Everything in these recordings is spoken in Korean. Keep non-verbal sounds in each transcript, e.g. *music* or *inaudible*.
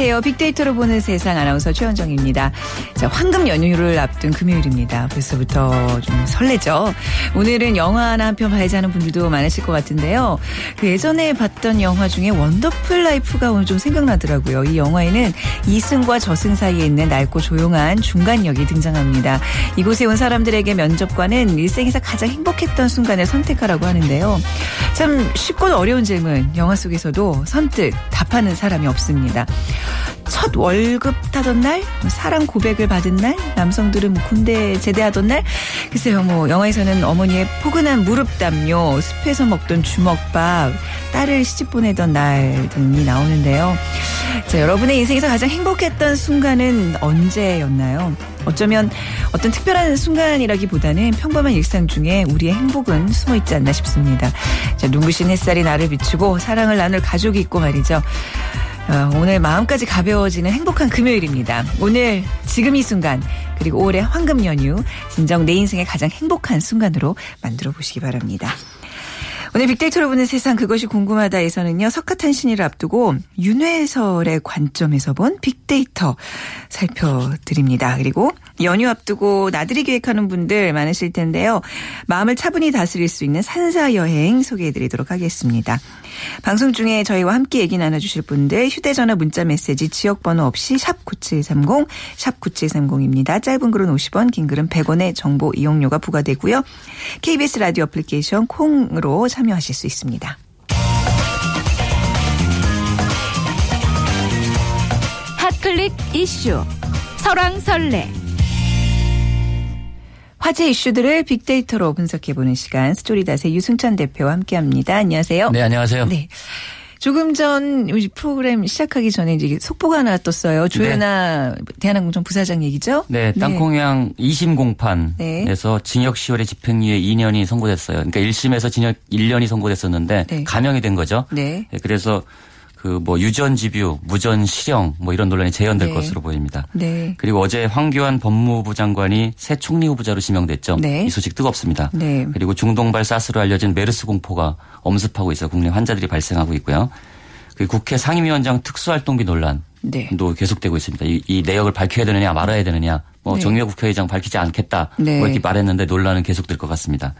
안녕하세요. 빅데이터로 보는 세상 아나운서 최현정입니다. 자, 황금 연휴를 앞둔 금요일입니다. 벌써부터 좀 설레죠. 오늘은 영화 하나 한 편 봐야지 하는 분들도 많으실 것 같은데요. 그 예전에 봤던 영화 중에 원더풀 라이프가 오늘 좀 생각나더라고요. 이 영화에는 이승과 저승 사이에 있는 낡고 조용한 중간역이 등장합니다. 이곳에 온 사람들에게 면접관은 일생에서 가장 행복했던 순간을 선택하라고 하는데요. 참 쉽고 어려운 질문 영화 속에서도 선뜻 답하는 사람이 없습니다. 첫 월급 타던 날, 뭐 사랑 고백을 받은 날, 남성들은 뭐 군대 제대하던 날, 글쎄요, 뭐 영화에서는 어머니의 포근한 무릎 담요, 숲에서 먹던 주먹밥, 딸을 시집 보내던 날 등이 나오는데요. 자, 여러분의 인생에서 가장 행복했던 순간은 언제였나요? 어쩌면 어떤 특별한 순간이라기보다는 평범한 일상 중에 우리의 행복은 숨어 있지 않나 싶습니다. 자, 눈부신 햇살이 나를 비추고 사랑을 나눌 가족이 있고 말이죠. 어, 오늘 마음까지 가벼워지는 행복한 금요일입니다. 오늘 지금 이 순간 그리고 올해 황금 연휴 진정 내 인생의 가장 행복한 순간으로 만들어 보시기 바랍니다. 오늘 빅데이터로 보는 세상 그것이 궁금하다에서는요. 석가탄신일을 앞두고 윤회설의 관점에서 본 빅데이터 살펴드립니다. 그리고 연휴 앞두고 나들이 계획하는 분들 많으실 텐데요. 마음을 차분히 다스릴 수 있는 산사 여행 소개해 드리도록 하겠습니다. 방송 중에 저희와 함께 얘기 나눠주실 분들 휴대전화 문자 메시지 지역번호 없이 샵 9730, 샵 9730입니다. 짧은 글은 50원, 긴 글은 100원의 정보 이용료가 부과되고요. KBS 라디오 애플리케이션 콩으로 참여하실 수 있습니다. 핫클릭 이슈 설왕설래 화제 이슈들을 빅데이터로 분석해보는 시간 스토리닷의 유승찬 대표와 함께합니다. 안녕하세요. 네, 안녕하세요. 네. 조금 전 프로그램 시작하기 전에 이제 속보가 하나 떴어요. 조현아 네. 대한항공청 부사장 얘기죠? 네, 네. 땅콩양 2심 공판에서 네. 징역 10월에 집행유예 2년이 선고됐어요. 그러니까 1심에서 징역 1년이 선고됐었는데 네. 감형이 된 거죠. 네. 네 그래서 그뭐 유전 집유, 무전 실형 뭐 이런 논란이 재현될 네. 것으로 보입니다. 네. 그리고 어제 황교안 법무부 장관이 새 총리 후보자로 지명됐죠. 네. 이 소식 뜨겁습니다. 네. 그리고 중동발 사스로 알려진 메르스 공포가 엄습하고 있어 국내 환자들이 발생하고 있고요. 그 국회 상임위원장 특수활동비 논란도 네. 계속되고 있습니다. 이, 이, 내역을 밝혀야 되느냐 말아야 되느냐 뭐 네. 정의호 국회의장 밝히지 않겠다 뭐 이렇게 말했는데 논란은 계속될 것 같습니다.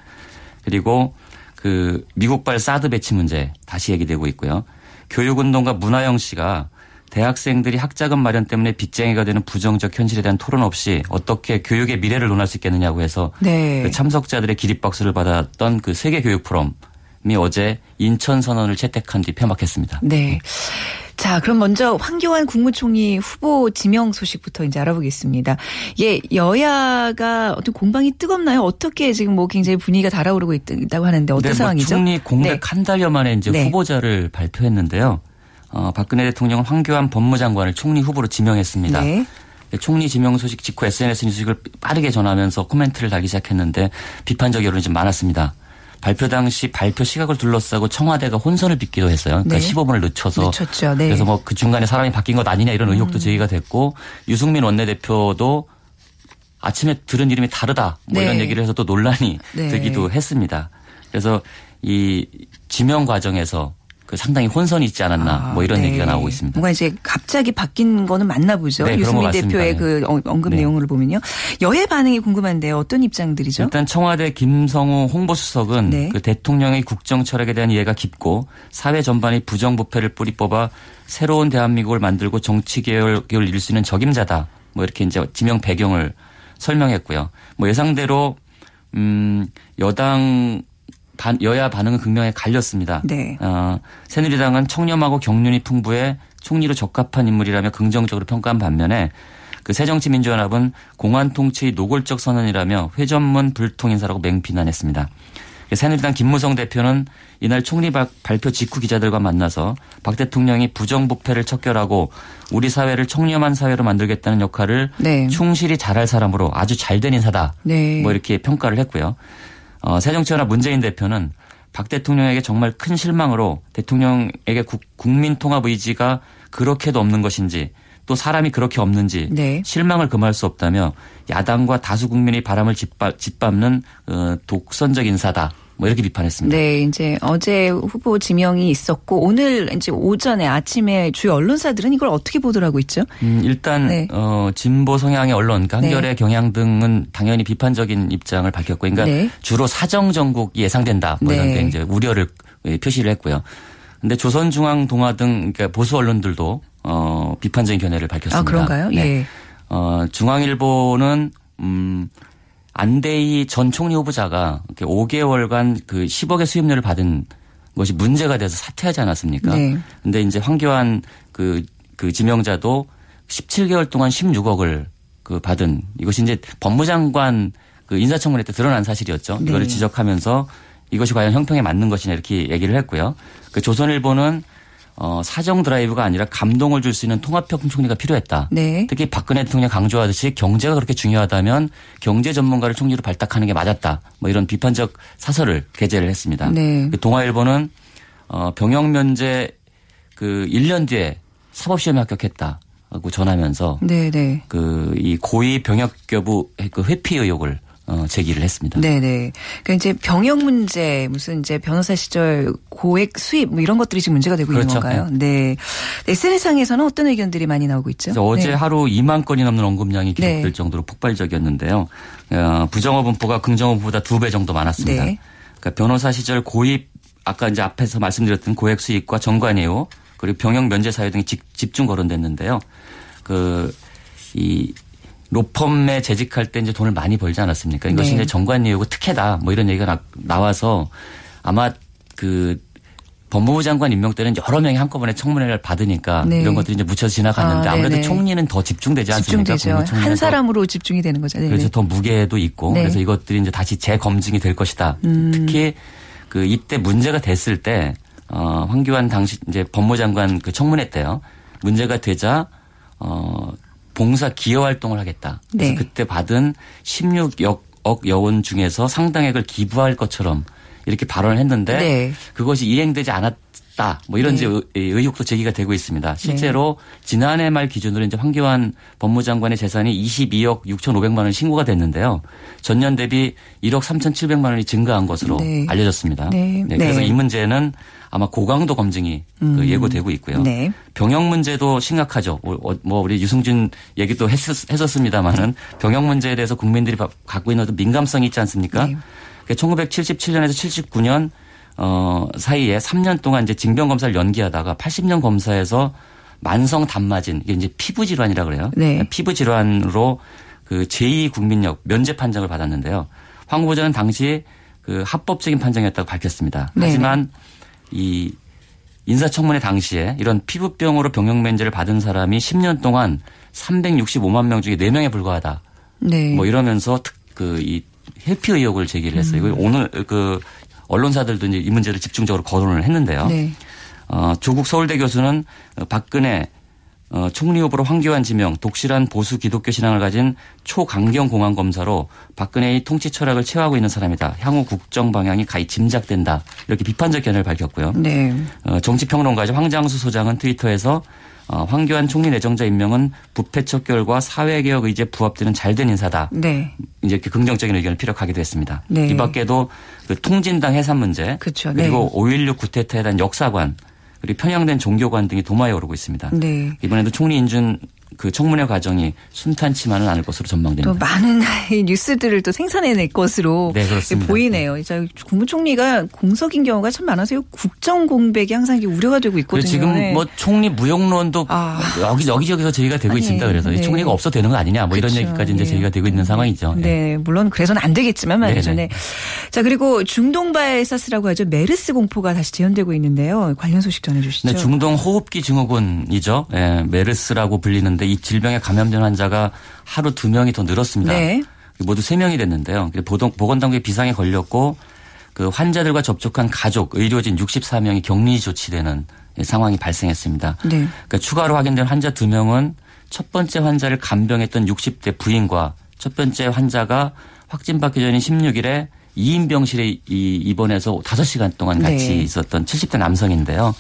그리고 그 미국발 사드 배치 문제 다시 얘기되고 있고요. 교육운동가 문하영 씨가 대학생들이 학자금 마련 때문에 빚쟁이가 되는 부정적 현실에 대한 토론 없이 어떻게 교육의 미래를 논할 수 있겠느냐고 해서 네. 그 참석자들의 기립박수를 받았던 그 세계 교육 포럼 이 어제 인천 선언을 채택한 뒤 폐막했습니다. 네. 자, 그럼 먼저 황교안 국무총리 후보 지명 소식부터 이제 알아보겠습니다. 예, 여야가 어떤 공방이 뜨겁나요? 어떻게 지금 뭐 굉장히 분위기가 달아오르고 있다고 하는데 어떤 네, 뭐 상황이죠? 총리 공백 네. 한 달여 만에 이제 네. 후보자를 발표했는데요. 어, 박근혜 대통령은 황교안 법무장관을 총리 후보로 지명했습니다. 네. 네 총리 지명 소식 직후 SNS 뉴스를 빠르게 전하면서 코멘트를 달기 시작했는데 비판적 여론이 좀 많았습니다. 발표 당시 발표 시각을 둘러싸고 청와대가 혼선을 빚기도 했어요. 그러니까 네. 15분을 늦춰서 늦췄죠. 네. 그래서 뭐 그 중간에 사람이 바뀐 것 아니냐 이런 의혹도 음. 제기가 됐고 유승민 원내대표도 아침에 들은 이름이 다르다 뭐 네. 이런 얘기를 해서 또 논란이 네. 되기도 했습니다. 그래서 이 지명 과정에서 그 상당히 혼선이 있지 않았나 아, 뭐 이런 네. 얘기가 나오고 있습니다. 뭔가 이제 갑자기 바뀐 거는 맞나 보죠. 네, 유승민 대표의 그 언급 네. 내용을 보면요. 여해 반응이 궁금한데요. 어떤 입장들이죠? 일단 청와대 김성우 홍보수석은 네. 그 대통령의 국정 철학에 대한 이해가 깊고 사회 전반이 부정부패를 뿌리 뽑아 새로운 대한민국을 만들고 정치 개혁을 이룰 수 있는 적임자다. 뭐 이렇게 이제 지명 배경을 설명했고요. 뭐 예상대로 음 여당 반, 여야 반응은 극명하게 갈렸습니다. 네. 어, 새누리당은 청렴하고 경륜이 풍부해 총리로 적합한 인물이라며 긍정적으로 평가한 반면에 그 새정치민주연합은 공안 통치의 노골적 선언이라며 회전문 불통 인사라고 맹비난했습니다. 새누리당 김무성 대표는 이날 총리 발표 직후 기자들과 만나서 박 대통령이 부정부패를 척결하고 우리 사회를 청렴한 사회로 만들겠다는 역할을 네. 충실히 잘할 사람으로 아주 잘된 인사다. 네. 뭐 이렇게 평가를 했고요. 어, 새정치연합 문재인 대표는 박 대통령에게 정말 큰 실망으로 대통령에게 국, 민 통합 의지가 그렇게도 없는 것인지 또 사람이 그렇게 없는지 네. 실망을 금할 수 없다며 야당과 다수 국민의 바람을 짓밟, 짓밟는 어, 독선적 인사다. 뭐 이렇게 비판했습니다. 네, 이제 어제 후보 지명이 있었고 오늘 이제 오전에 아침에 주요 언론사들은 이걸 어떻게 보도하고 있죠? 음, 일단 네. 어, 진보 성향의 언론, 그러니까 한겨레 네. 경향 등은 당연히 비판적인 입장을 밝혔고, 그러니까 네. 주로 사정 전국이 예상된다. 뭐 이런 네. 게 이제 우려를 표시를 했고요. 근데 조선중앙동화 등 그러니까 보수 언론들도 어, 비판적인 견해를 밝혔습니다. 아, 그런가요? 네. 예. 어, 중앙일보는 음 안대희 전 총리 후보자가 5개월간 그 10억의 수입료를 받은 것이 문제가 돼서 사퇴하지 않았습니까? 네. 근데 이제 황교안 그, 그 지명자도 17개월 동안 16억을 그 받은 이것이 이제 법무장관 그 인사청문회 때 드러난 사실이었죠. 네. 이거를 지적하면서 이것이 과연 형평에 맞는 것이냐 이렇게 얘기를 했고요. 그 조선일보는 어, 사정 드라이브가 아니라 감동을 줄 수 있는 통합혁신 총리가 필요했다. 네. 특히 박근혜 대통령 강조하듯이 경제가 그렇게 중요하다면 경제 전문가를 총리로 발탁하는 게 맞았다. 뭐 이런 비판적 사설을 게재를 했습니다. 네. 그 동아일보는 어, 병역 면제 그 1년 뒤에 사법시험에 합격했다고 전하면서 네네. 그이 고위 병역 교부 그 회피 의혹을 어, 제기를 했습니다. 네네. 그러니까 이제 병역 문제, 무슨 이제 변호사 시절 고액 수입 뭐 이런 것들이 지금 문제가 되고 그렇죠. 있는 건가요? 네. 네. SNS상에서는 어떤 의견들이 많이 나오고 있죠? 어제 네. 하루 2만 건이 넘는 언급량이 기록될 네. 정도로 폭발적이었는데요. 어, 부정어 분포가 긍정어 분보다 두 배 정도 많았습니다. 네. 그러니까 변호사 시절 고입 아까 이제 앞에서 말씀드렸던 고액 수입과 정관예우 그리고 병역 면제 사유 등이 집 중 거론됐는데요. 그 이 로펌에 재직할 때 이제 돈을 많이 벌지 않았습니까? 이것이 네. 이제 정관예우고 특혜다 뭐 이런 얘기가 나, 와서 아마 그 법무부 장관 임명 때는 여러 명이 한꺼번에 청문회를 받으니까 네. 이런 것들이 이제 묻혀 지나갔는데 아, 아무래도 총리는 더 집중되지 않습니까? 한 사람으로 집중이 되는 거죠. 그래서 더 무게도 있고 네. 그래서 이것들이 이제 다시 재검증이 될 것이다. 음. 특히 그 이때 문제가 됐을 때 어, 황교안 당시 이제 법무장관 그 청문회 때요. 문제가 되자 어 봉사 기여 활동을 하겠다. 그래서 네. 그때 받은 16억 여원 중에서 상당액을 기부할 것처럼 이렇게 발언을 했는데 네. 그것이 이행되지 않았다. 뭐 이런 네. 이제 의혹도 제기가 되고 있습니다. 실제로 네. 지난해 말 기준으로 이제 황교안 법무장관의 재산이 22억 6,500만 원 신고가 됐는데요. 전년 대비 1억 3,700만 원이 증가한 것으로 네. 알려졌습니다. 네. 그래서 이 문제는 아마 고강도 검증이 그 음. 그 예고되고 있고요. 네. 병역 문제도 심각하죠. 뭐, 어, 뭐 우리 유승준 얘기도 했었, 했었습니다마는 병역 문제에 대해서 국민들이 갖고 있는 어떤 민감성이 있지 않습니까? 네. 1977년에서 79년 어 사이에 3년 동안 이제 징병 검사를 연기하다가 80년 검사에서 만성 단마진 이게 이제 피부 질환이라 그래요. 네. 피부 질환으로 그 제2 국민력 면제 판정을 받았는데요. 황 후보자는 당시 그 합법적인 판정이었다고 밝혔습니다. 네. 하지만 이 인사청문회 당시에 이런 피부병으로 병역 면제를 받은 사람이 10년 동안 365만 명 중에 4명에 불과하다. 네. 뭐 이러면서 그이 회피 의혹을 제기를 했어요. 음. 오늘 그 언론사들도 이제 이 문제를 집중적으로 거론을 했는데요. 네. 어, 조국 서울대 교수는 박근혜 어, 총리 후보로 황교안 지명, 독실한 보수 기독교 신앙을 가진 초강경 공안 검사로 박근혜의 통치 철학을 체화하고 있는 사람이다. 향후 국정 방향이 가히 짐작된다. 이렇게 비판적 견해를 밝혔고요. 네. 어, 정치평론가죠. 황장수 소장은 트위터에서 어, 황교안 총리 내정자 임명은 부패 척결과 사회개혁 의지에 부합되는 잘된 인사다. 네. 이제 이렇게 긍정적인 의견을 피력하기도 했습니다. 네. 이 밖에도 그 통진당 해산 문제 그렇죠. 그리고 네. 5.16 구테타에 대한 역사관 그리고 편향된 종교관 등이 도마에 오르고 있습니다. 네. 이번에도 총리 인준 그 청문회 과정이 순탄치만은 않을 것으로 전망됩니다. 또 많은 *laughs* 뉴스들을 또 생산해낼 것으로 네, 보이네요. 이제 국무총리가 공석인 경우가 참 많아서요. 국정 공백이 항상 우려가 되고 있거든요. 지금 네. 뭐 총리 무용론도 아. 여기 여기저기서 제기가 되고 아니, 있습니다. 그래서 네. 총리가 없어 되는 거 아니냐 뭐 그렇죠. 이런 얘기까지 이제 네. 제기가 되고 있는 상황이죠. 네, 네. 물론 그래서는 안 되겠지만 말이죠. 네. 자 그리고 중동바이러스라고 하죠. 메르스 공포가 다시 재현되고 있는데요. 관련 소식 전해주시죠. 네, 중동 호흡기 증후군이죠. 네, 메르스라고 불리는 데 이 질병에 감염된 환자가 하루 두 명이 더 늘었습니다. 네. 모두 세 명이 됐는데요. 보건당국의 비상에 걸렸고 그 환자들과 접촉한 가족, 의료진 64명이 격리 조치되는 상황이 발생했습니다. 네. 그러니까 추가로 확인된 환자 두 명은 첫 번째 환자를 간병했던 60대 부인과 첫 번째 환자가 확진받기 전인 16일에 2인 병실에 입원해서 5시간 동안 같이 네. 있었던 70대 남성인데요.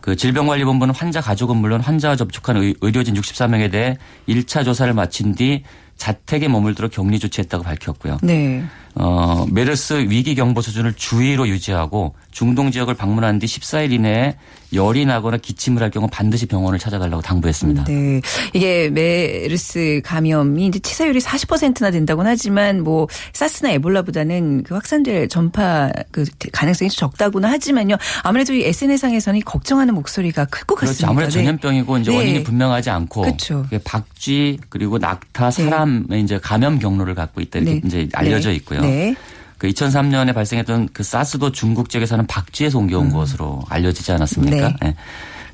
그 질병관리본부는 환자 가족은 물론 환자와 접촉한 의, 료진 64명에 대해 1차 조사를 마친 뒤 자택에 머물도록 격리 조치했다고 밝혔고요. 네. 어, 메르스 위기 경보 수준을 주의로 유지하고 중동 지역을 방문한 뒤 14일 이내에 열이 나거나 기침을 할 경우 반드시 병원을 찾아달라고 당부했습니다. 네. 이게 메르스 감염이 이제 치사율이 40%나 된다고는 하지만 뭐 사스나 에볼라보다는 그 확산될 전파 그 가능성이 적다고는 하지만요. 아무래도 이 SNS상에서는 걱정하는 목소리가 클 것 같습니다. 그렇죠. 아무래도 전염병이고 이제 네. 원인이 분명하지 않고 그렇죠. 박쥐 그리고 낙타 사람의 네. 이제 감염 경로를 갖고 있다 이렇게 네. 이제 알려져 네. 있고요. 네. 그 2003년에 발생했던 그 사스도 중국 지역에서는 박쥐에서 옮겨온 음. 것으로 알려지지 않았습니까? 네.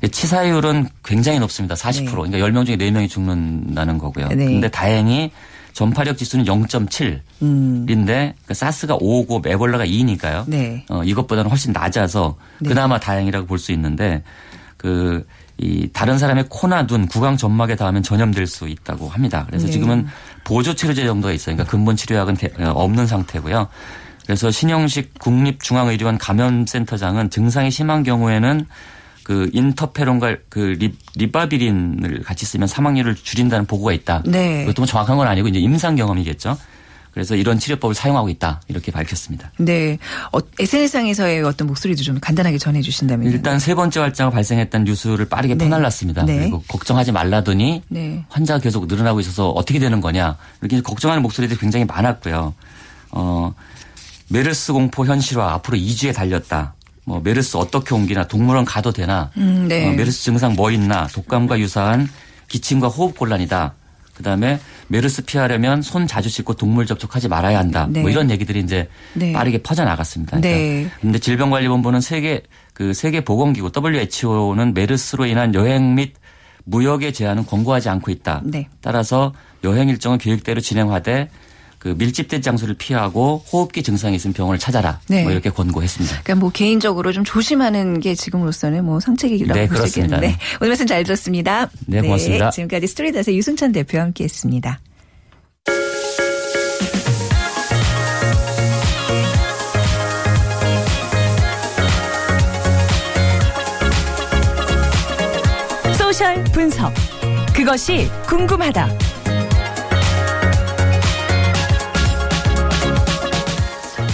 네. 치사율은 굉장히 높습니다. 40%. 네. 그러니까 10명 중에 4명이 죽는다는 거고요. 네. 근데 다행히 전파력 지수는 0.7인데 음. 그러니까 사스가 5고 에볼라가 2니까요. 네. 어, 이것보다는 훨씬 낮아서 네. 그나마 다행이라고 볼 수 있는데 그 이 다른 사람의 코나 눈, 구강 점막에 닿으면 전염될 수 있다고 합니다. 그래서 네. 지금은 보조 치료제 정도가 있어요. 그러니까 근본 치료약은 어, 없는 상태고요. 그래서 신영식 국립중앙의료원 감염센터장은 증상이 심한 경우에는 그 인터페론과 그 리, 바비린을 같이 쓰면 사망률을 줄인다는 보고가 있다. 네. 그것도 뭐 정확한 건 아니고 이제 임상 경험이겠죠. 그래서 이런 치료법을 사용하고 있다 이렇게 밝혔습니다. 네, 어, SNS상에서의 어떤 목소리도 좀 간단하게 전해주신다면 일단 세 번째 활자가 발생했다는 뉴스를 빠르게 네. 퍼날랐습니다. 네. 그리고 걱정하지 말라더니 네. 환자가 계속 늘어나고 있어서 어떻게 되는 거냐 이렇게 걱정하는 목소리들이 굉장히 많았고요. 어, 메르스 공포 현실화 앞으로 2주에 달렸다. 뭐 메르스 어떻게 옮기나 동물원 가도 되나 음, 네. 어, 메르스 증상 뭐 있나 독감과 유사한 기침과 호흡 곤란이다. 그다음에 메르스 피하려면 손 자주 씻고 동물 접촉하지 말아야 한다. 뭐 네. 뭐 이런 얘기들이 이제 네. 빠르게 퍼져 나갔습니다. 네. 그런데 질병관리본부는 세계 그 세계 보건기구 WHO는 메르스로 인한 여행 및 무역의 제한은 권고하지 않고 있다. 네. 따라서 여행 일정은 계획대로 진행하되 그 밀집된 장소를 피하고 호흡기 증상이 있으면 병원을 찾아라. 네. 뭐 이렇게 권고했습니다. 그러니까 뭐 개인적으로 좀 조심하는 게 지금으로서는 뭐 상책이라고 네, 볼수 있겠는데 *laughs* 오늘 말씀 잘 들었습니다. 네, 고맙습니다. 네, 지금까지 스토리닷의 유승찬 대표와 함께했습니다. 소셜 분석. 그것이 궁금하다.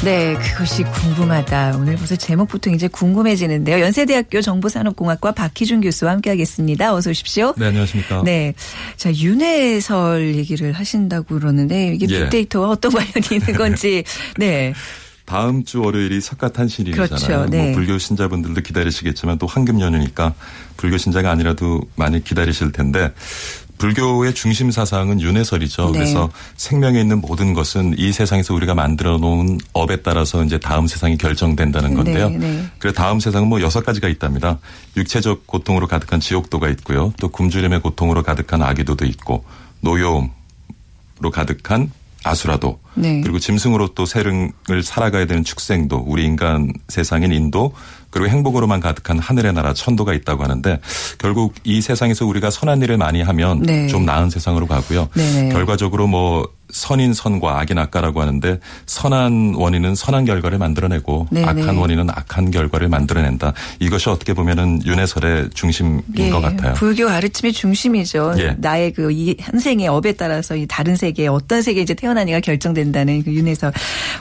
네, 그것이 궁금하다. 오늘 벌써 제목부터 이제 궁금해지는데요. 연세대학교 정보산업공학과 박희준 교수와 함께하겠습니다. 어서 오십시오. 네, 안녕하십니까. 네, 자 윤회설 얘기를 하신다고 그러는데 이게 예. 빅데이터와 어떤 *laughs* 관련이 있는 건지. 네. 다음 주 월요일이 석가탄신일이잖아요. 그렇죠. 뭐 네. 뭐 불교 신자분들도 기다리시겠지만 또 황금 연휴니까 불교 신자가 아니라도 많이 기다리실 텐데 불교의 중심 사상은 윤회설이죠. 네. 그래서 생명에 있는 모든 것은 이 세상에서 우리가 만들어 놓은 업에 따라서 이제 다음 세상이 결정된다는 건데요. 네, 네. 그래 다음 세상은 뭐 여섯 가지가 있답니다. 육체적 고통으로 가득한 지옥도가 있고요. 또 굶주림의 고통으로 가득한 아기도도 있고 노여움으로 가득한 아수라도 네. 그리고 짐승으로 또 세릉을 살아가야 되는 축생도 우리 인간 세상인 인도 그리고 행복으로만 가득한 하늘의 나라 천도가 있다고 하는데 결국 이 세상에서 우리가 선한 일을 많이 하면 네. 좀 나은 세상으로 가고요. 네. 결과적으로 뭐 선인 선과 악인 악가라고 하는데 선한 원인은 선한 결과를 만들어내고 네네. 악한 원인은 악한 결과를 만들어낸다. 이것이 어떻게 보면은 윤회설의 중심인 예, 것 같아요. 불교 가르침의 중심이죠. 예. 나의 그이 현생의 업에 따라서 이 다른 세계 어떤 세계에 이제 태어나니가 결정된다는 그 윤회설.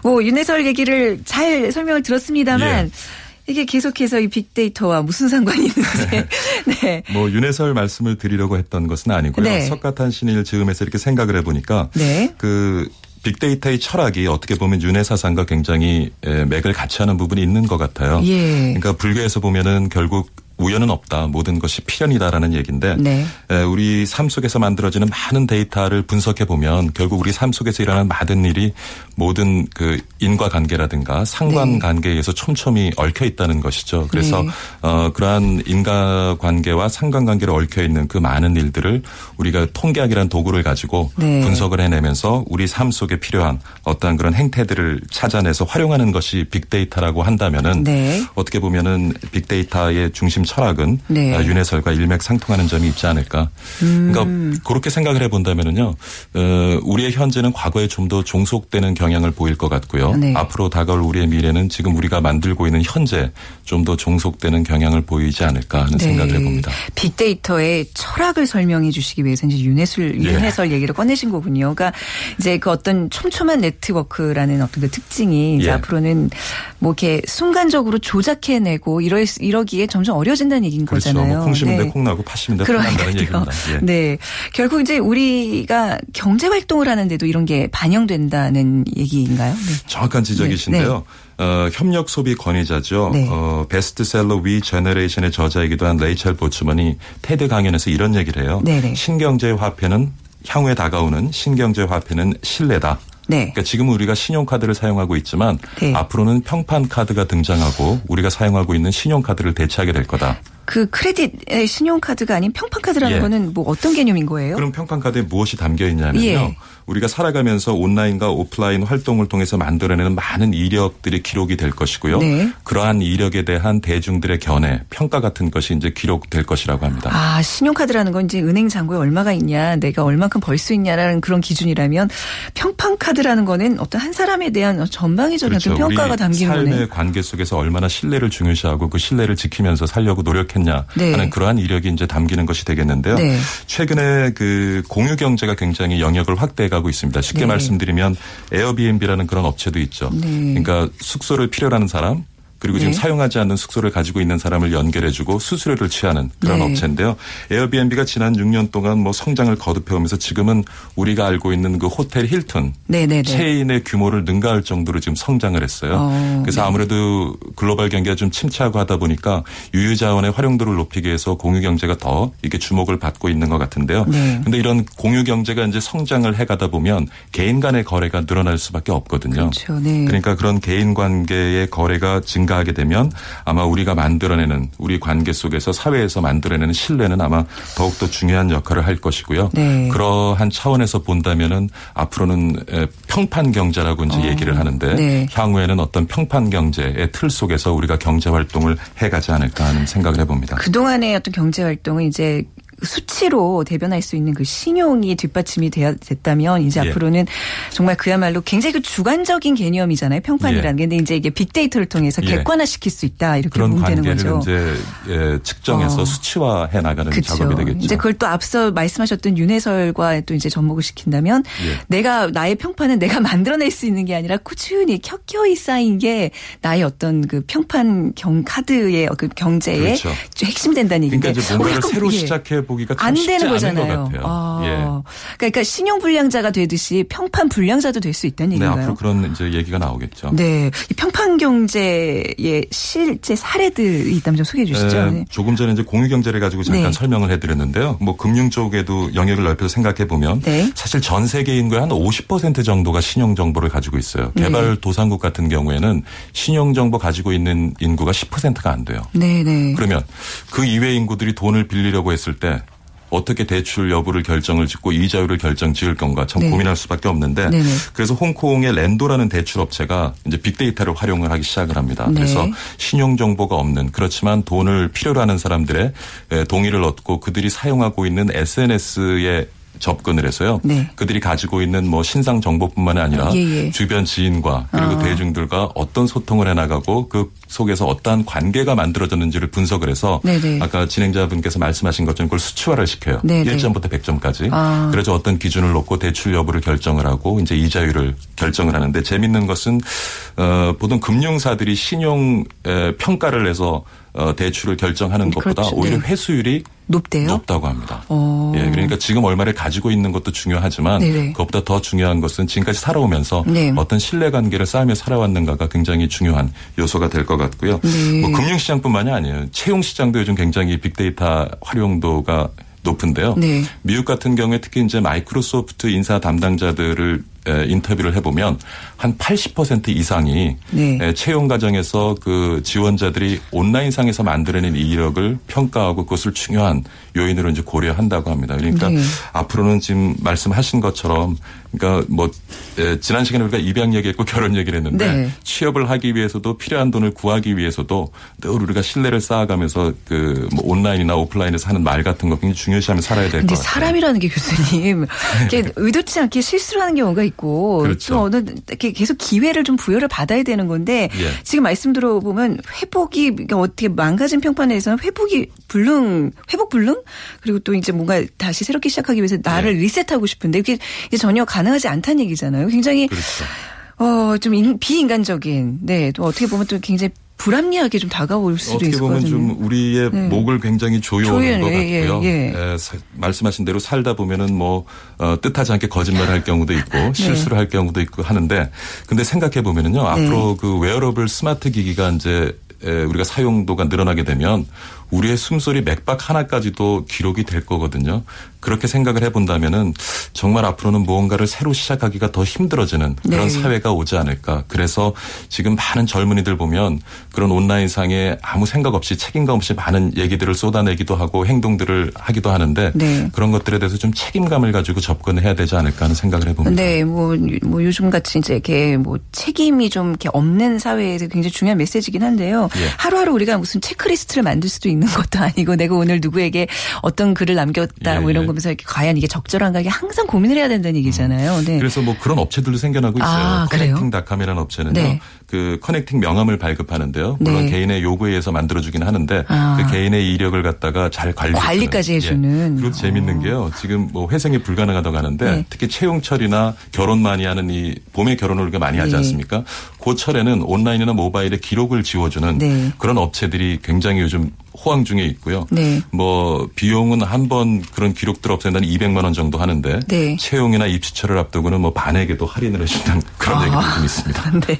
뭐 윤회설 얘기를 잘 설명을 들었습니다만 예. 이게 계속해서 이 빅데이터와 무슨 상관이 있는지. *laughs* 네. 뭐 윤회설 말씀을 드리려고 했던 것은 아니고요. 네. 석가탄신일 즈음에서 이렇게 생각을 해보니까 네. 그 빅데이터의 철학이 어떻게 보면 윤회 사상과 굉장히 맥을 같이 하는 부분이 있는 것 같아요. 예. 그러니까 불교에서 보면은 결국 우연은 없다. 모든 것이 필연이다라는 얘기인데 네. 우리 삶 속에서 만들어지는 많은 데이터를 분석해 보면 결국 우리 삶 속에서 일어나는 많은 일이 모든 그 인과 관계라든가 상관 관계에 의해서 촘촘히 얽혀 있다는 것이죠. 그래서 네. 어 그러한 인과 관계와 상관 관계를 얽혀 있는 그 많은 일들을 우리가 통계학이라는 도구를 가지고 네. 분석을 해내면서 우리 삶 속에 필요한 어떠한 그런 행태들을 찾아내서 활용하는 것이 빅데이터라고 한다면은 네. 어떻게 보면은 빅데이터의 중심 철학은 네. 아, 윤회설과 일맥상통하는 점이 있지 않을까. 음. 그러니까 그렇게 생각을 해본다면은요, 어, 우리의 현재는 과거에 좀 더 종속되는 경향을 보일 것 같고요. 네. 앞으로 다가올 우리의 미래는 지금 우리가 만들고 있는 현재 좀 더 종속되는 경향을 보이지 않을까 하는 네. 생각을 해봅니다. 빅데이터의 철학을 설명해 주시기 위해서 이제 윤회설, 예. 윤회설 예. 얘기를 꺼내신 거군요. 그러니까 이제 그 어떤 촘촘한 네트워크라는 어떤 그 특징이 이제 예. 앞으로는 뭐 이렇게 순간적으로 조작해내고 이러, 이러기에 점점 어려 진다는 얘기인 그렇죠. 거잖아요. 뭐 콩심인데 네. 콩나고 팥심인데 콩난다는 얘기입니다. 예. 네. 결국 이제 우리가 경제 활동을 하는데도 이런 게 반영된다는 얘기인가요? 네. 정확한 지적이신데요. 네. 어, 협력 소비 권위자죠. 네. 어, 베스트셀러 We Generation의 저자이기도 한 레이첼 보츠먼이 테드 강연에서 이런 얘기를 해요. 네네. 신경제 화폐는 향후에 다가오는 신경제 화폐는 신뢰다. 네. 그러니까 지금 우리가 신용카드를 사용하고 있지만 네. 앞으로는 평판 카드가 등장하고 우리가 사용하고 있는 신용카드를 대체하게 될 거다. 그 크레딧 신용카드가 아닌 평판카드라는 예. 거는 뭐 어떤 개념인 거예요? 그럼 평판카드에 무엇이 담겨 있냐면요. 예. 우리가 살아가면서 온라인과 오프라인 활동을 통해서 만들어내는 많은 이력들이 기록이 될 것이고요. 네. 그러한 이력에 대한 대중들의 견해, 평가 같은 것이 이제 기록될 것이라고 합니다. 아, 신용카드라는 건 이제 은행 잔고에 얼마가 있냐, 내가 얼만큼 벌 수 있냐라는 그런 기준이라면 평판카드라는 거는 어떤 한 사람에 대한 전방위적인 그렇죠. 평가가 담긴 삶의 거네. 관계 속에서 얼마나 신뢰를 중요시하고 그 신뢰를 지키면서 살려고 노력 했냐 네. 하는 그러한 이력이 이제 담기는 것이 되겠는데요. 네. 최근에 그 공유 경제가 굉장히 영역을 확대 가고 있습니다. 쉽게 네. 말씀드리면 에어비앤비라는 그런 업체도 있죠. 네. 그러니까 숙소를 필요로 하는 사람 그리고 지금 네. 사용하지 않는 숙소를 가지고 있는 사람을 연결해주고 수수료를 취하는 그런 네. 업체인데요. 에어비앤비가 지난 6년 동안 뭐 성장을 거듭해오면서 지금은 우리가 알고 있는 그 호텔 힐튼 네, 네, 네. 체인의 규모를 능가할 정도로 지금 성장을 했어요. 어, 그래서 네. 아무래도 글로벌 경기가 좀 침체하고 하다 보니까 유유 자원의 활용도를 높이기 위해서 공유 경제가 더 이게 주목을 받고 있는 것 같은데요. 그런데 이런 공유 경제가 이제 성장을 해가다 보면 개인 간의 거래가 늘어날 수밖에 없거든요. 그렇죠. 그러니까 그런 개인 관계의 거래가 증가 증가하게 되면 아마 우리가 만들어내는 우리 관계 속에서 사회에서 만들어내는 신뢰는 아마 더욱더 중요한 역할을 할 것이고요. 네. 그러한 차원에서 본다면은 앞으로는 평판 경제라고 이제 어. 얘기를 하는데 네. 향후에는 어떤 평판 경제의 틀 속에서 우리가 경제 활동을 해가지 않을까 하는 생각을 해봅니다. 그 동안의 어떤 경제 활동은 이제 수치로 대변할 수 있는 그 신용이 뒷받침이 됐다면 이제 예. 앞으로는 정말 그야말로 굉장히 그 주관적인 개념이잖아요. 평판이라는 예. 게. 근데 이제 이게 빅데이터를 통해서 예. 객관화시킬 수 있다. 이렇게 보면 되는 거죠. 이제 예, 측정해서 어. 수치화해 나가는 그쵸. 작업이 되겠죠. 이제 그걸 또 앞서 말씀하셨던 윤해설과 또 이제 접목을 시킨다면 예. 내가 나의 평판은 내가 *laughs* 만들어낼 수 있는 게 아니라 꾸준히 켜켜이 쌓인 게 나의 어떤 그 평판 경 카드의 그 경제의 그렇죠. 핵심 된다는 얘기인데. 그러니까 이제 뭔가를 새로 시작해 보기가 안 되는 거잖아요. 아. 예. 그러니까 신용 불량자가 되듯이 평판 불량자도 될 수 있다는 네, 얘기인가요? 네, 앞으로 그런 이제 얘기가 나오겠죠. 네, 이 평판 경제의 실제 사례들이 있다면 좀 소개해 주시죠. 네, 조금 전에 이제 공유 경제를 가지고 잠깐 네. 설명을 해드렸는데요. 뭐 금융 쪽에도 영역을 넓혀서 생각해 보면 네. 사실 전 세계 인구의 한 50% 정도가 신용 정보를 가지고 있어요. 네. 개발 도상국 같은 경우에는 신용 정보 가지고 있는 인구가 10%가 안 돼요. 네, 네. 그러면 그 이외 인구들이 돈을 빌리려고 했을 때 어떻게 대출 여부를 결정을 짓고 이자율을 결정 지을 건가 참 네. 고민할 수밖에 없는데 네네. 그래서 홍콩의 랜도라는 대출 업체가 이제 빅데이터를 활용을 하기 시작을 합니다. 네. 그래서 신용 정보가 없는 그렇지만 돈을 필요로 하는 사람들의 동의를 얻고 그들이 사용하고 있는 SNS에 접근을 해서요. 네. 그들이 가지고 있는 뭐 신상 정보뿐만 아니라 예, 예. 주변 지인과 그리고 아. 대중들과 어떤 소통을 해나가고 그 속에서 어떠한 관계가 만들어졌는지를 분석을 해서 네네. 아까 진행자분께서 말씀하신 것처럼 그걸 수치화를 시켜요. 네네. 1점부터 100점까지. 아. 그래서 어떤 기준을 놓고 대출 여부를 결정을 하고 이제 이자율을 결정을 하는데 재밌는 것은 어 보통 금융사들이 신용 평가를 해서 어, 대출을 결정하는 것보다 그렇죠. 오히려 네. 회수율이 높대요? 높다고 합니다. 오. 어. 예, 그러니까 지금 얼마를 가지고 있는 것도 중요하지만 네네. 그것보다 더 중요한 것은 지금까지 살아오면서 네. 어떤 신뢰 관계를 쌓으며 살아왔는가가 굉장히 중요한 요소가 될 것 같고요. 네. 뭐 금융시장뿐만이 아니에요. 채용시장도 요즘 굉장히 빅데이터 활용도가 높은데요. 네. 미국 같은 경우에 특히 이제 마이크로소프트 인사 담당자들을 인터뷰를 해보면 한 80% 이상이 네. 채용 과정에서 그 지원자들이 온라인상에서 만들어낸 이력을 평가하고 그것을 중요한 요인으로 이제 고려한다고 합니다. 그러니까 네. 앞으로는 지금 말씀하신 것처럼 그러니까 뭐 예, 지난 시간에 우리가 입양 얘기했고 결혼 얘기를 했는데 네. 취업을 하기 위해서도 필요한 돈을 구하기 위해서도 늘 우리가 신뢰를 쌓아가면서 그 뭐 온라인이나 오프라인에서 하는 말 같은 거 굉장히 중요시하면 살아야 될 것 같아요. 사람이라는 게 교수님 *laughs* 이게 의도치 않게 실수를 하는 경우가 있고 그렇죠. 또 어느 이렇게 계속 기회를 좀 부여를 받아야 되는 건데 예. 지금 말씀 들어보면 회복이 그러니까 어떻게 망가진 평판에서는 회복이 불능 회복 불능 그리고 또 이제 뭔가 다시 새롭게 시작하기 위해서 나를 예. 리셋하고 싶은데 그게 전혀 가 가능하지 않다는 얘기잖아요. 굉장히 그렇죠. 어, 좀 비인간적인, 네, 또 어떻게 보면 또 굉장히 불합리하게 좀 다가올 수도 있을 거든요. 어떻게 보면 좀 우리의 네. 목을 굉장히 조여오는 것 예, 같고요. 예, 예. 예, 말씀하신 대로 살다 보면은 뭐 어, 뜻하지 않게 거짓말할 경우도 있고 네. 실수를 할 경우도 있고 하는데 근데 생각해 보면은요 앞으로 네. 그 웨어러블 스마트 기기가 이제 우리가 사용도가 늘어나게 되면 우리의 숨소리 맥박 하나까지도 기록이 될 거거든요. 그렇게 생각을 해본다면은 정말 앞으로는 무언가를 새로 시작하기가 더 힘들어지는 그런 네. 사회가 오지 않을까. 그래서 지금 많은 젊은이들 보면 그런 온라인상에 아무 생각 없이 책임감 없이 많은 얘기들을 쏟아내기도 하고 행동들을 하기도 하는데 네. 그런 것들에 대해서 좀 책임감을 가지고 접근을 해야 되지 않을까 하는 생각을 해봅니다. 네, 뭐, 뭐 요즘 같이 이제 이렇게 뭐 책임이 좀 이렇게 없는 사회에서 굉장히 중요한 메시지긴 한데요. 예. 하루하루 우리가 무슨 체크리스트를 만들 수도 있는 것도 *laughs* 아니고 내가 오늘 누구에게 어떤 글을 남겼다 예, 뭐 이런 예. 거면서 이렇게 과연 이게 적절한가 이게 항상 고민을 해야 된다는 얘기잖아요. 음. 네. 그래서 뭐 그런 업체들도 생겨나고 있어요. 아, 커넥팅닷컴이라는 업체는요. 네. 그 커넥팅 명함을 발급하는데요. 물론 네. 개인의 요구에 의해서 만들어주긴 하는데 아. 그 개인의 이력을 갖다가 잘 관리 관리까지 해주는. 예. 그리고 재밌는 어. 게요. 지금 뭐 회생이 불가능하다고 하는데 네. 특히 채용철이나 결혼 많이 하는 이 봄에 결혼을 우리가 많이 하지 네. 않습니까? 그 철에는 온라인이나 모바일에 기록을 지워주는 네. 그런 업체들이 굉장히 요즘 호황 중에 있고요. 네. 뭐 비용은 한 번 그런 기록들 없앤다는 200만 원 정도 하는데 네. 채용이나 입시철을 앞두고는 뭐 반에게도 할인을 해준다는 *laughs* 그런 아. 얘기도 좀 있습니다. *laughs* 네.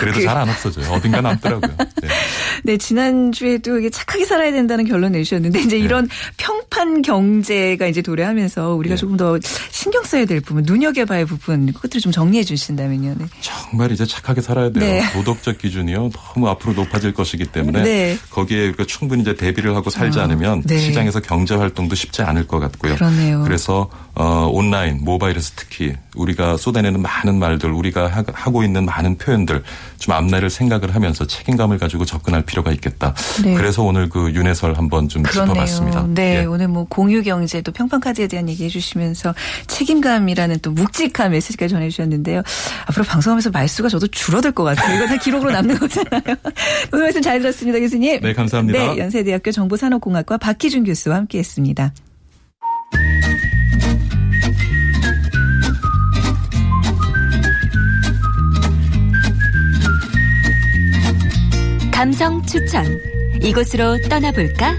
그래도 그... 잘안 없어져요. 어딘가 남더라고요. 네. *laughs* 네, 지난주에도 이게 착하게 살아야 된다는 결론 내주셨는데 이제 네. 이런 평판 경제가 이제 도래하면서 우리가 네. 조금 더 신경 써야 될 부분, 눈여겨봐야 할 부분 그것들을 좀 정리해 주신다면요. 네. 정말 이제 착하게 살아야 돼요. 네. 도덕적 기준이요. 너무 앞으로 높아질 것이기 때문에 네. 거기에 충분히 이제 대비를 하고 살지 아, 않으면 네. 시장에서 경제 활동도 쉽지 않을 것 같고요. 그러네요. 그래서 어, 온라인, 모바일에서 특히 우리가 쏟아내는 많은 말들, 우리가 하고 있는 많은 표현들 좀 앞날을 생각을 하면서 책임감을 가지고 접근할 필요가 있겠다. 네. 그래서 오늘 그 윤회설 한번 좀 그러네요. 짚어봤습니다. 네, 예. 오늘 뭐 공유 경제도 평판 카드에 대한 얘기 해 주시면서 책임감이라는 또 묵직한 메시지까지 전해 주셨는데요. 앞으로 방송하면서 말수가 저도 줄어들 것 같아요. 이거 다 기록으로 남는 거잖아요. *laughs* 오늘 말씀 잘 들었습니다, 교수님. 네, 감사합니다. 네, 연세대학교 정보산업공학과 박희준 교수와 함께했습니다. 감성 추천. 이곳으로 떠나볼까?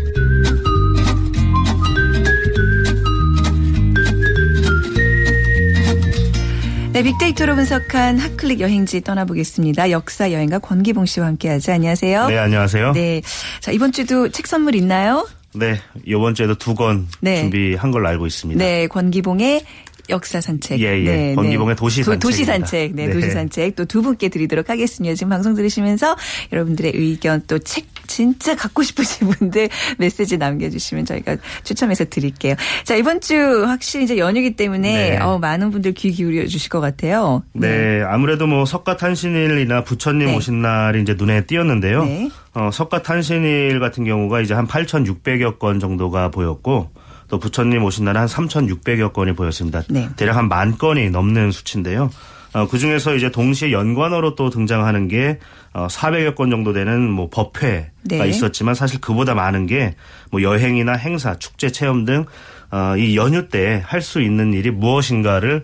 네, 빅데이터로 분석한 핫클릭 여행지 떠나보겠습니다. 역사 여행가 권기봉 씨와 함께하죠. 안녕하세요. 네, 안녕하세요. 네, 자 이번 주도 책 선물 있나요? 네, 이번 주에도 두권 네. 준비한 걸로 알고 있습니다. 네, 권기봉의 역사 산책. 예, 예. 네, 권기봉의 네. 도시 산책. 도시 산책. 네, 네, 도시 산책. 또 두 분께 드리도록 하겠습니다. 지금 방송 들으시면서 여러분들의 의견 또 책 진짜 갖고 싶으신 분들 *laughs* 메시지 남겨주시면 저희가 추첨해서 드릴게요. 자, 이번 주 확실히 이제 연휴기 때문에 네. 어, 많은 분들 귀 기울여 주실 것 같아요. 네. 네. 아무래도 뭐 석가 탄신일이나 부처님 네. 오신 날이 이제 눈에 띄었는데요. 네. 어, 석가 탄신일 같은 경우가 이제 한 8,600여 건 정도가 보였고 또 부처님 오신 날은 한 3,600여 건이 보였습니다. 네. 대략 한 만 건이 넘는 수치인데요. 어, 그 중에서 이제 동시에 연관어로 또 등장하는 게 어, 400여 건 정도 되는 뭐 법회가 네. 있었지만 사실 그보다 많은 게 뭐 여행이나 행사, 축제, 체험 등 어, 이 연휴 때 할 수 있는 일이 무엇인가를 어,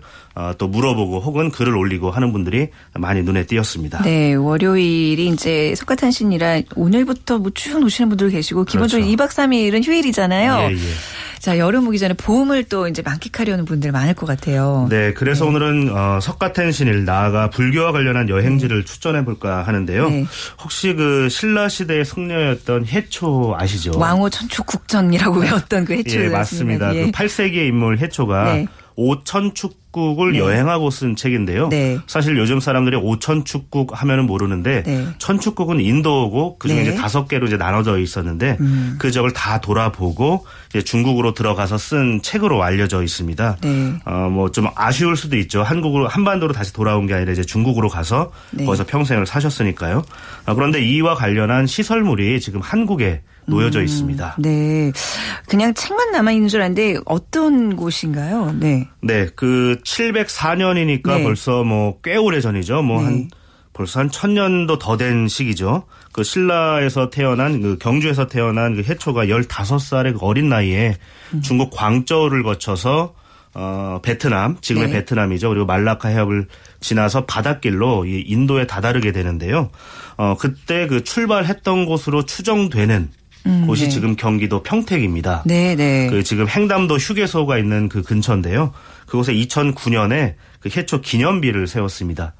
또 물어보고 혹은 글을 올리고 하는 분들이 많이 눈에 띄었습니다. 네, 월요일이 이제 석가탄신이라 오늘부터 뭐쭉 오시는 분들 계시고 기본적으로 그렇죠. 2박 3일은 휴일이잖아요. 예, 예. 자, 여름 오기 전에 봄을 또 이제 만끽하려는 분들 많을 것 같아요. 네, 그래서 네. 오늘은 어, 석가탄신일 나아가 불교와 관련한 여행지를 네. 추천해 볼까 하는데요. 네. 혹시 그 신라 시대의 승려였던 해초 아시죠? 왕호 천축국전이라고 *laughs* 외웠던 그 해초. 예, 맞습니다. 예. 그 8세기의 인물 해초가 네. 오천축 천 축국을 네. 여행하고 쓴 책인데요. 네. 사실 요즘 사람들이 오천축국 하면은 모르는데 네. 천축국은 인도고 그중에 네. 이제 다섯 개로 이제 나눠져 있었는데 음. 그 적을 다 돌아보고 이제 중국으로 들어가서 쓴 책으로 알려져 있습니다. 네. 어뭐 좀 아쉬울 수도 있죠. 한국으로 한반도로 다시 돌아온 게 아니라 이제 중국으로 가서 네. 거기서 평생을 사셨으니까요. 어, 그런데 이와 관련한 시설물이 지금 한국에 놓여져 음, 있습니다. 네. 그냥 책만 남아있는 줄 알았는데 어떤 곳인가요? 네. 네. 그 704년이니까 네. 벌써 뭐 꽤 오래 전이죠. 뭐한 네. 벌써 한 천년도 더 된 시기죠. 그 신라에서 태어난 그 경주에서 태어난 그 해초가 15살의 그 어린 나이에 음. 중국 광저우를 거쳐서 어 베트남 지금의 네. 베트남이죠. 그리고 말라카 해협을 지나서 바닷길로 이 인도에 다다르게 되는데요. 어 그때 그 출발했던 곳으로 추정되는 음, 곳이 네. 지금 경기도 평택입니다. 네, 네. 그 지금 행담도 휴게소가 있는 그 근처인데요. 그곳에 2009년에 그 해초 기념비를 세웠습니다.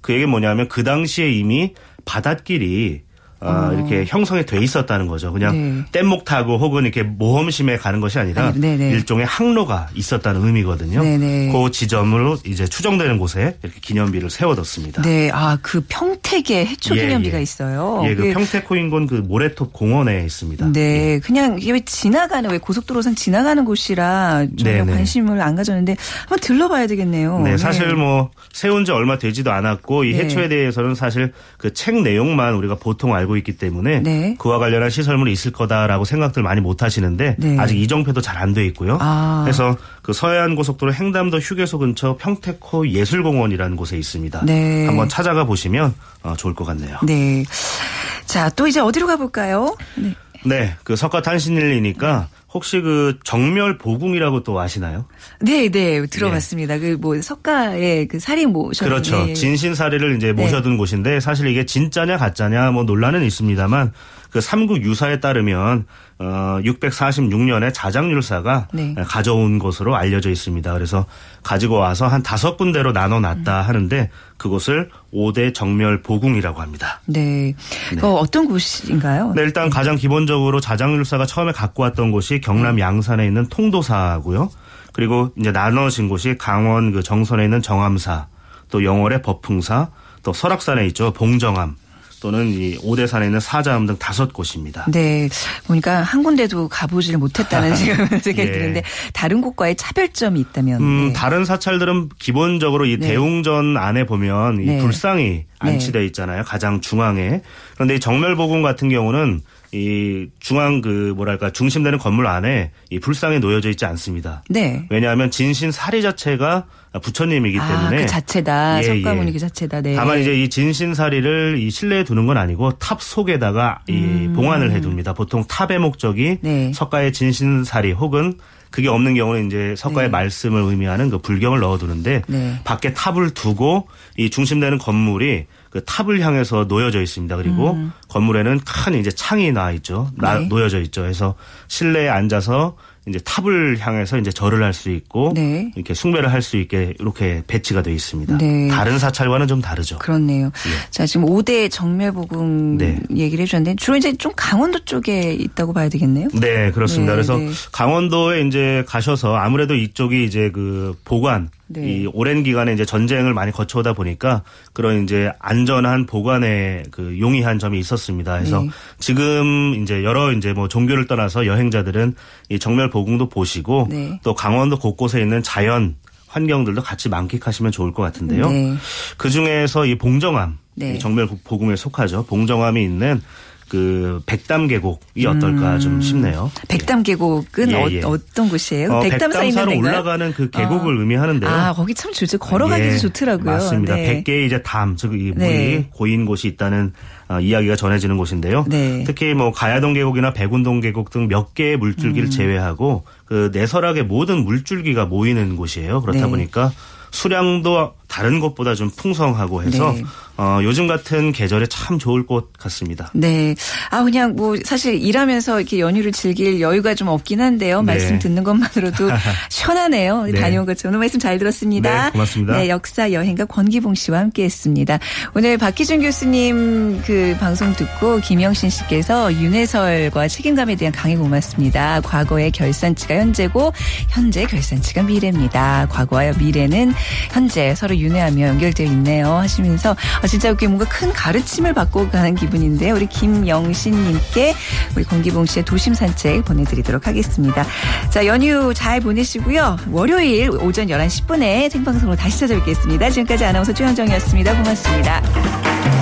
그 얘기 뭐냐면 그 당시에 이미 바닷길이 어, 어. 이렇게 형성이 돼 있었다는 거죠. 그냥 네. 뗏목 타고 혹은 이렇게 모험심에 가는 것이 아니라 네네. 네. 일종의 항로가 있었다는 의미거든요. 네네. 네. 그 지점으로 이제 추정되는 곳에 이렇게 기념비를 세워뒀습니다. 네, 아 그 평택에 해초 예, 기념비가 예. 있어요. 예, 그, 그 평택 코인곤 그 모래톱 공원에 있습니다. 네, 예. 그냥 왜 지나가는 왜 고속도로선 지나가는 곳이라 전혀 관심을 안 가졌는데 한번 들러봐야 되겠네요. 네, 사실 네. 뭐 세운 지 얼마 되지도 않았고 이 네. 해초에 대해서는 사실 그 책 내용만 우리가 보통 알고 알고 있기 때문에 네. 그와 관련한 시설물이 있을 거다라고 생각들 많이 못 하시는데 네. 아직 이정표도 잘 안 돼 있고요. 아. 그래서 그 서해안 고속도로 횡담도 휴게소 근처 평택호 예술공원이라는 곳에 있습니다. 네. 한번 찾아가 보시면 어, 좋을 것 같네요. 네. 자, 또 이제 어디로 가볼까요? 네. 네, 그 석가탄신일이니까 혹시 그 정멸 보궁이라고 또 아시나요? 네, 네, 들어봤습니다. 예. 그뭐 석가의 그 살인 모셔 그렇죠. 네. 진신 사례를 이제 네. 모셔둔 곳인데 사실 이게 진짜냐 가짜냐 뭐 논란은 있습니다만 그 삼국 유사에 따르면 어 646년에 자장률사가 네. 가져온 것으로 알려져 있습니다. 그래서 가지고 와서 한 다섯 군데로 나눠 놨다 음. 하는데 그곳을 5대 정멸 보궁이라고 합니다. 네. 네. 그 어떤 곳인가요? 네, 일단 가장 기본적으로 자장률사가 처음에 갖고 왔던 곳이 경남 네. 양산에 있는 통도사고요. 그리고 이제 나눠진 곳이 강원 그 정선에 있는 정암사, 또 영월의 법풍사, 또 설악산에 있죠 봉정암, 또는 이 오대산에 있는 사자음 등 다섯 곳입니다. 네. 보니까 한 군데도 가보지를 못했다는 지금 *laughs* 생각이 예. 드는데 다른 곳과의 차별점이 있다면. 음, 네. 다른 사찰들은 기본적으로 이 네. 대웅전 안에 보면 이 네. 불상이 네. 안치되어 있잖아요. 가장 중앙에. 그런데 이 정멸보궁 같은 경우는 이 중앙 그 뭐랄까 중심되는 건물 안에 이 불상이 놓여져 있지 않습니다. 네. 왜냐하면 진신 사리 자체가 부처님이기 아, 때문에 그 자체다. 예, 석가모니 예. 그 자체다. 네. 다만 이제 이 진신 사리를 이 실내에 두는 건 아니고 탑 속에다가 이 음. 봉안을 해둡니다. 보통 탑의 목적이 네. 석가의 진신 사리 혹은 그게 없는 경우는 이제 석가의 네. 말씀을 의미하는 그 불경을 넣어두는데 네. 밖에 탑을 두고 이 중심되는 건물이 그 탑을 향해서 놓여져 있습니다. 그리고 음. 건물에는 큰 이제 창이 나 있죠. 나, 네. 놓여져 있죠. 그래서 실내에 앉아서 이제 탑을 향해서 이제 절을 할 수 있고 네. 이렇게 숭배를 할 수 있게 이렇게 배치가 되어 있습니다. 네. 다른 사찰과는 좀 다르죠. 그렇네요. 네. 자 지금 5대 정멸복음 네. 얘기를 해주셨는데 주로 이제 좀 강원도 쪽에 있다고 봐야 되겠네요. 네 그렇습니다. 네, 그래서 네. 강원도에 이제 가셔서 아무래도 이쪽이 이제 그 보관 네. 이 오랜 기간에 이제 전쟁을 많이 거쳐오다 보니까 그런 이제 안전한 보관에 그 용이한 점이 있었습니다. 그래서 네. 지금 이제 여러 이제 뭐 종교를 떠나서 여행자들은 이 정멸 보궁도 보시고 네. 또 강원도 곳곳에 있는 자연 환경들도 같이 만끽하시면 좋을 것 같은데요. 네. 그 중에서 이 봉정암 네. 정멸 보궁에 속하죠. 봉정암이 있는 그 백담 계곡이 어떨까 음. 좀 싶네요. 백담 계곡은 예, 예. 어, 떤 곳이에요? 어, 백담사로 올라가는 그 계곡을 어. 의미하는데요. 아 거기 참 좋죠. 걸어가기도 예, 좋더라고요. 맞습니다. 네. 100개의 이제 담, 즉 이 물이 네. 고인 곳이 있다는 어, 이야기가 전해지는 곳인데요. 네. 특히 뭐 가야동 계곡이나 백운동 계곡 등 몇 개의 물줄기를 음. 제외하고 그 내설하게 모든 물줄기가 모이는 곳이에요. 그렇다 네. 보니까 수량도 다른 곳보다 좀 풍성하고 해서 네. 어, 요즘 같은 계절에 참 좋을 것 같습니다. 네. 아, 그냥 뭐 사실 일하면서 이렇게 연휴를 즐길 여유가 좀 없긴 한데요. 네. 말씀 듣는 것만으로도 *laughs* 시원하네요. 네. 다녀온 것처럼 오늘 말씀 잘 들었습니다. 네, 고맙습니다. 네, 역사 여행가 권기봉 씨와 함께 했습니다. 오늘 박희준 교수님 그 방송 듣고 김영신 씨께서 윤회설과 책임감에 대한 강의 고맙습니다. 과거의 결산치가 현재고 현재 결산치가 미래입니다. 과거와 미래는 현재 서로 윤회하며 연결되어 있네요. 하시면서 진짜 이렇게 뭔가 큰 가르침을 받고 가는 기분인데 우리 김영신님께 우리 공기봉 씨의 도심 산책 보내드리도록 하겠습니다. 자 연휴 잘 보내시고요. 월요일 오전 11시 10분에 생방송으로 다시 찾아뵙겠습니다. 지금까지 아나운서 최현정이었습니다. 고맙습니다.